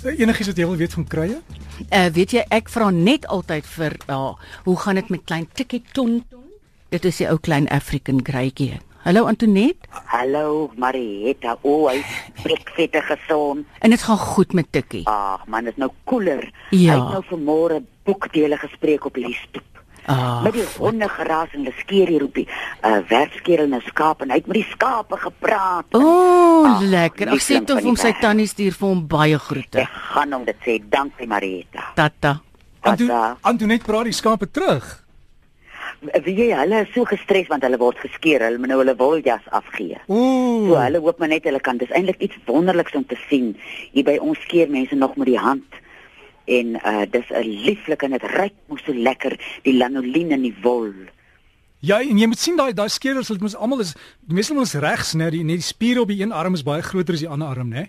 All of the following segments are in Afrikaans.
Enigiets wat jy wil weet van kruie? Uh weet jy ek vra net altyd vir uh, hoe gaan dit met klein tikkie ton? Dit is die ou klein African greytjie. Hallo Antoinette. Hallo Marietta. O, hy spreek vette gesond. En dit gaan goed met Tikkie. Ag man, dit is nou koeler. Ja. Hy het nou vanmôre boekdele gespreek op hierdie stoep. Ah. Met die honde geraas en hulle skeer hier op die uh, werkskeer en 'n skaap en hy het met die skape gepraat. O, oh, Ag, lekker. Ek sê tog hom die sy tannie stuur vir hom baie groete. Ek gaan hom dit sê. Dankie Marietta. Tata. Tata. Antoinette praat die skape terug. Wie jy hulle is so gestres want hulle word geskeer. Hulle moet nou hulle woljas afgee. Ooh. So hulle hoop maar net hulle kan. Dis eintlik iets wonderliks om te sien. Hier by ons skeer mense nog met die hand. En uh dis 'n lieflik en dit ruik mos so lekker die lanolien in die wol. Ja, en jy moet sien daai daai skeerders, hulle mos almal is die meeste van ons regs, né? Die net die spiere op die een arm is baie groter as die ander arm, né?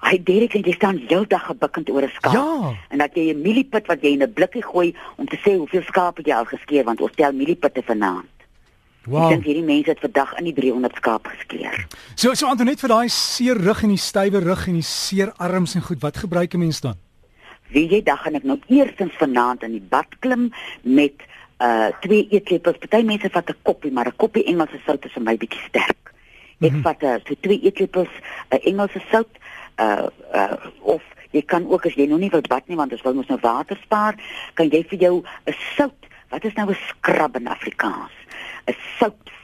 Hy Derek en jy staan heeldag gebukkend oor 'n skaap. Ja. En dat jy 'n mieliepit wat jy in 'n blikkie gooi om te sê hoeveel skape jy al geskeer want ons tel mieliepitte vanaand. Ek Wow. dink hierdie mense het vandag in die 300 skaap geskeer. So so Antoinette vir daai seer rug en die stywe rug en die seer arms en goed, wat gebruik 'n mens dan? Wie jy dan gaan ek nou eerstens vanaand in die bad klim met uh twee eetlepels. Party mense vat 'n koppie, maar 'n koppie Engelse sout is vir my bietjie sterk. Ek mm -hmm. vat uh, so twee eetlepels uh, Engelse sout uh uh of jy kan ook as jy nog nie wil bad nie want ons wil mos nou water spaar, kan jy vir jou 'n sout. Wat is nou 'n skrab in Afrikaans? 'n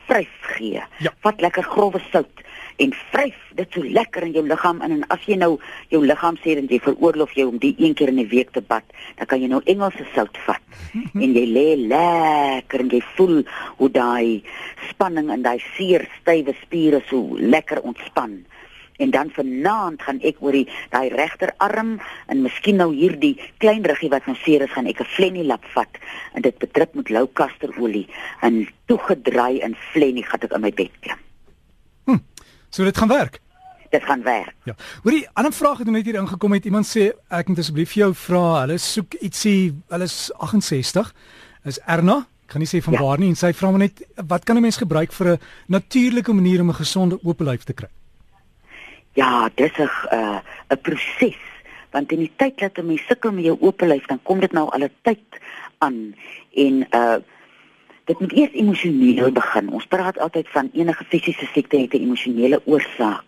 Soutvryf gee. Ja. Vat lekker grove sout en vryf dit so lekker in jou liggaam in en as jy nou jou liggaam sê dat jy veroorloof jou om die een keer in 'n week te bad, dan kan jy nou Engelse sout vat en jy lê lekker en jy voel hoe daai spanning in daai seer stywe spiere so lekker ontspan. En dan vanaand gaan ek oor die daai regterarm en miskien nou hierdie klein ruggie wat nou seer is, gaan ek 'n flennie lap vat en dit bedruk met lou kasterolie en toegedraai in flennie gaan ek in my bed klim. So dit gaan werk. Dit gaan werk. Ja. Hoorie, ander vraag het nou net hier ingekom het. Iemand sê ek moet asseblief vir jou vra. Hulle soek ietsie, hulle is 68. Is Erna? Ek kan nie sê van Ja. waar nie en sy vra maar net wat kan 'n mens gebruik vir 'n natuurlike manier om 'n gesonde oop lyf te kry? Ja, dis 'n uh, 'n proses want in die tyd dat 'n mens sukkel met jou oop lyf, dan kom dit nou al 'n tyd aan en uh dit moet eers emosioneel begin. Ons praat altyd van enige fisiese siekte het 'n emosionele oorsaak.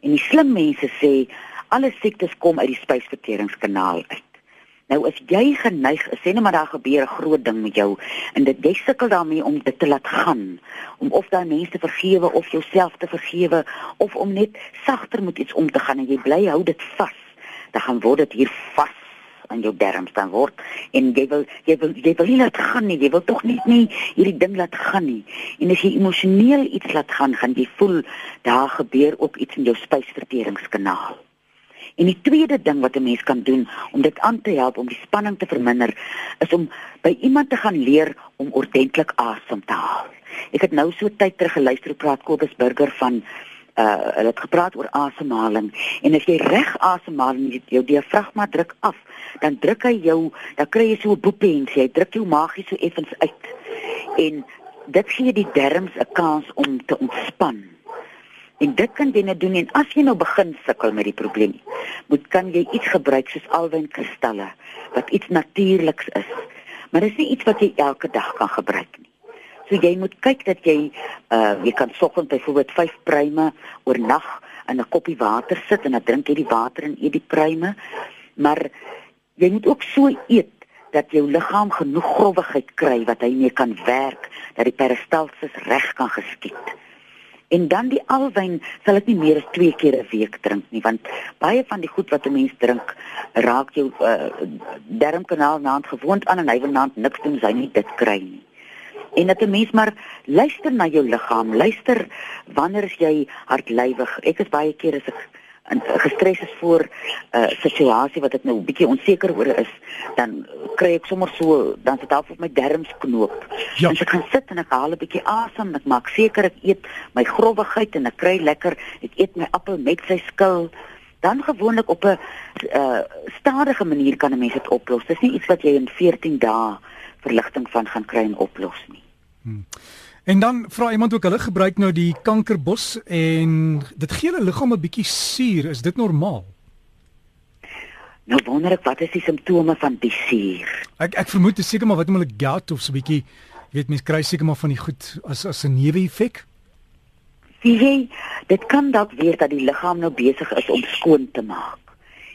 En die slim mense sê alle siektes kom uit die spysverteringskanaal uit. Nou as jy geneig is, sê net maar daar gebeur 'n groot ding met jou en dit jy sukkel daarmee om dit te laat gaan, om of daai mense te vergewe of jouself te vergewe of om net sagter met iets om te gaan en jy bly hou dit vas, dan gaan word dit hier vas aan jou darmes dan word en jy wil jy wil jy wil nie laat gaan nie, jy wil tog net nie hierdie ding laat gaan nie. En as jy emosioneel iets laat gaan, gaan jy voel daar gebeur ook iets in jou spysverteringskanaal. En die tweede ding wat 'n mens kan doen om dit aan te help om die spanning te verminder, is om by iemand te gaan leer om ordentlik asem te haal. Ek het nou so tyd terug geluister hoe praat Kobus Burger van uh hulle het gepraat oor asemhaling en as jy reg asemhaal en jou diafragma druk af, dan druk hy jou, dan kry jy so 'n boepens, jy druk jou maagie so effens uit. En dit gee die darmes 'n kans om te ontspan. En dit kan jy net doen en as jy nou begin sukkel met die probleem, moet kan jy iets gebruik soos alwynkristalle wat iets natuurliks is. Maar dis nie iets wat jy elke dag kan gebruik nie. So jy moet kyk dat jy uh jy kan soggens byvoorbeeld 5 pruime oornag in 'n koppie water sit en dan drink jy die water en eet die pruime. Maar jy moet ook so eet dat jou liggaam genoeg growwigheid kry wat hy mee kan werk, dat die peristalsis reg kan geskied. En dan die alwyn sal ek nie meer as 2 keer 'n week drink nie want baie van die goed wat 'n mens drink raak jou uh, darmkanaal naand gewoond aan en hy wil naand niks doen as hy nie dit kry nie. En dat 'n mens maar luister na jou liggaam, luister wanneer is jy hartlywig. Ek is baie keer as ek gestres is voor 'n uh, situasie wat ek nou 'n bietjie onseker oor is, dan kry ek sommer so dan sit daar op my darmes knoop. Ja. En ek gaan sit en ek haal 'n bietjie asem, ek maak seker ek eet my growwigheid en ek kry lekker, ek eet my appel met sy skil. Dan gewoonlik op 'n uh, stadige manier kan 'n mens dit oplos. Dis nie iets wat jy in 14 dae verligting van gaan kry en oplos nie. En dan vra iemand ook hulle gebruik nou die kankerbos en dit gee hulle liggaam 'n bietjie suur. Is dit normaal? Nou wonder ek wat is die simptome van die suur? Ek ek vermoed dit seker maar wat om hulle gout of so 'n bietjie weet mense kry seker maar van die goed as as 'n neeweffek. Sien jy, dit kan dalk wees dat die liggaam nou besig is om skoon te maak.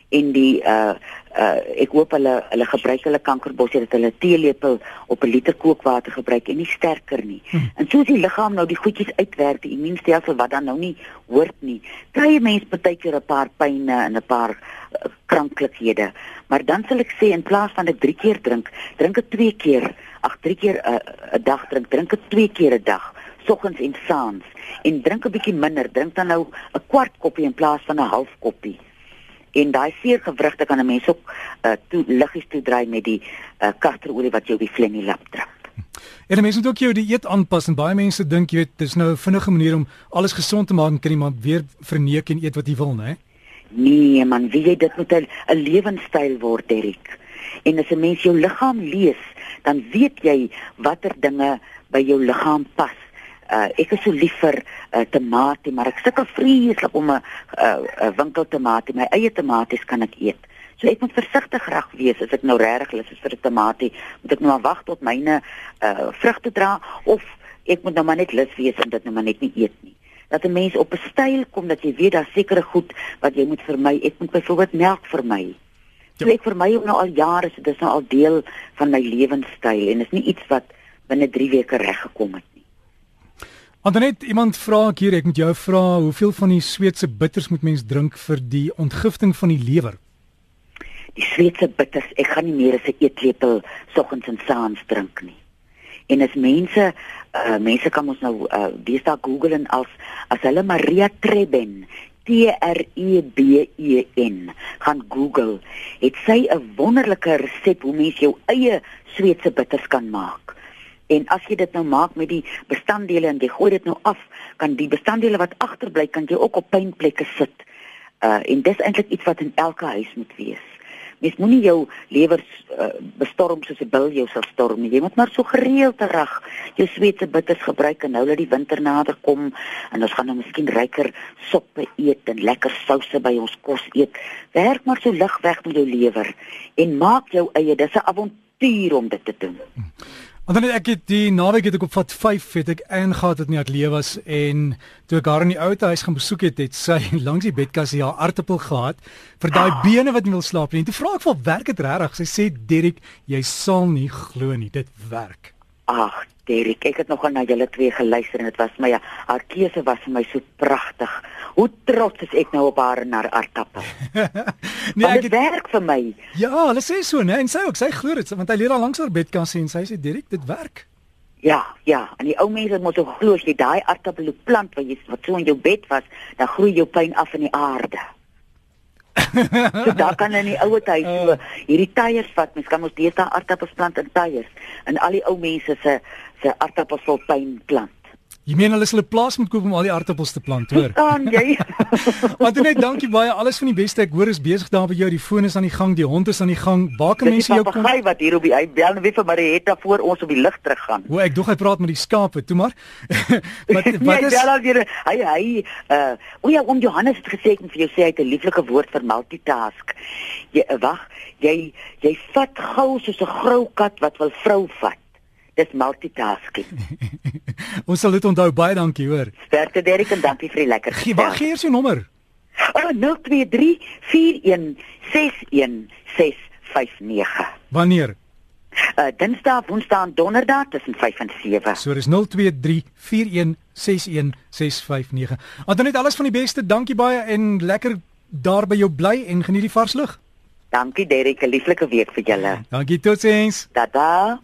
En die uh uh ek hoop hulle hulle gebruik hulle kankerbossie dat hulle teelepel op 'n liter kookwater gebruik en nie sterker nie. Hmm. En soos die liggaam nou die goedjies uitwerk, die immuunstelsel wat dan nou nie hoort nie, kry 'n mens baie keer 'n paar pyne en 'n paar uh, kranklikhede. Maar dan sal ek sê in plaas van ek 3 keer drink, drink ek 2 keer, ag 3 keer 'n uh, dag drink, drink ek 2 keer 'n dag soggens en saans en drink 'n bietjie minder, drink dan nou 'n kwart koppie in plaas van 'n half koppie. En daai vier gewrigte kan 'n mens ook uh, toe liggies toedry met die uh, kasterolie wat jy op die flennie lap druk. En mense moet ook jou dieet aanpas en baie mense dink jy weet dis nou 'n vinnige manier om alles gesond te maak en kan maar weer verneek en eet wat jy wil, né? Nee man, wie jy dit moet 'n lewenstyl word, Erik. En as 'n mens jou liggaam lees, dan weet jy watter dinge by jou liggaam pas uh, ek is so lief vir uh, tamatie, maar ek sukkel vreeslik om 'n uh, uh, winkel tamatie, my eie tamaties kan ek eet. So ek moet versigtig reg wees as ek nou regtig lus is vir 'n tamatie, moet ek nou maar wag tot myne uh, vrugte dra of ek moet nou maar net lus wees en dit nou maar net nie eet nie. Dat 'n mens op 'n styl kom dat jy weet daar sekere goed wat jy moet vermy. Ek moet byvoorbeeld melk vermy. So ek vermy hom nou al jare, so dit is nou al deel van my lewenstyl en is nie iets wat binne 3 weke reg gekom het. Antonet, iemand vra ek hier, ek moet jou vra, hoeveel van die Sweedse bitters moet mens drink vir die ontgifting van die lewer? Die Sweedse bitters, ek gaan nie meer as 'n eetlepel soggens en saans drink nie. En as mense, uh, mense kan ons nou uh, dis daar Google en as as hulle Maria Treben T R E B E N gaan Google, het sy 'n wonderlike resep hoe mens jou eie Sweedse bitters kan maak. En as jy dit nou maak met die bestanddele en jy gooi dit nou af, kan die bestanddele wat agterbly kan jy ook op pynplekke sit. Uh en dis eintlik iets wat in elke huis moet wees. Mens moenie jou lewer uh, bestorm soos 'n bil jou sal storm nie. Jy moet maar so gereeld terug jou Sweedse bitters gebruik en nou dat die winter nader kom en ons gaan nou miskien ryker soppe eet en lekker souse by ons kos eet. Werk maar so lig weg met jou lewer en maak jou eie. Dis 'n avontuur om dit te doen. Hmm. Want dan ek het die naweek het ek op vat 5 het ek ingegaan dat nie atlee was en toe ek haar in die ou huis gaan besoek het het sy langs die bedkas haar aartappel gehad vir daai bene wat nie wil slaap nie. En toe vra ek vir werk dit regtig? Sy sê Derek, jy sal nie glo nie, dit werk. Ag, Derek, ek het nog aan julle twee geluister en dit was my haar keuse was vir my so pragtig. Hoe trots is ek nou op haar en haar aardappel. nee, ek het werk vir my. Ja, hulle sê so, né? En sy ook, sy glo dit want hy lê daar langs haar bedkas en sy sê Derek, dit werk. Ja, ja, en die ou mense moet so glo as jy daai aardappel plant wat jy wat so in jou bed was, dan groei jou pyn af in die aarde so daar kan in die ouer tyd so hierdie tyres vat. Mens kan ons deesdae aardappels plant in tyres en al die ou mense se se pyn plant. Jy meen hulle sal 'n plaas moet koop om al die aardappels te plant, hoor? Dan jy. Want net dankie baie. Alles van die beste. Ek hoor is besig daar by jou. Die foon is aan die gang, die hond is aan die gang. Waar kan mense jou kom? Hy wat hier op die hy bel net vir Marietta voor ons op die lig terug gaan. O, ek dog hy praat met die skape. Toe maar. wat nee, wat is Ja, weer hy hy uh o ja, om Johannes het gesê ek moet vir jou sê hy het 'n lieflike woord vir multitask. Jy wag, jy jy vat gou soos 'n grou kat wat wil vrou vat. Dis multitasking. Ons sal dit onthou baie dankie hoor. Sterkte Derek en dankie vir die lekker. Gee wag hier sy nommer. Oh 0234161659. Wanneer? Uh Dinsdag, Woensdag en Donderdag tussen 5 en 7. So dis 0234161659. Antoinette, alles van die beste. Dankie baie en lekker daar by jou bly en geniet die vars lug. Dankie Derek, 'n lieflike week vir julle. Dankie totsiens. Tata.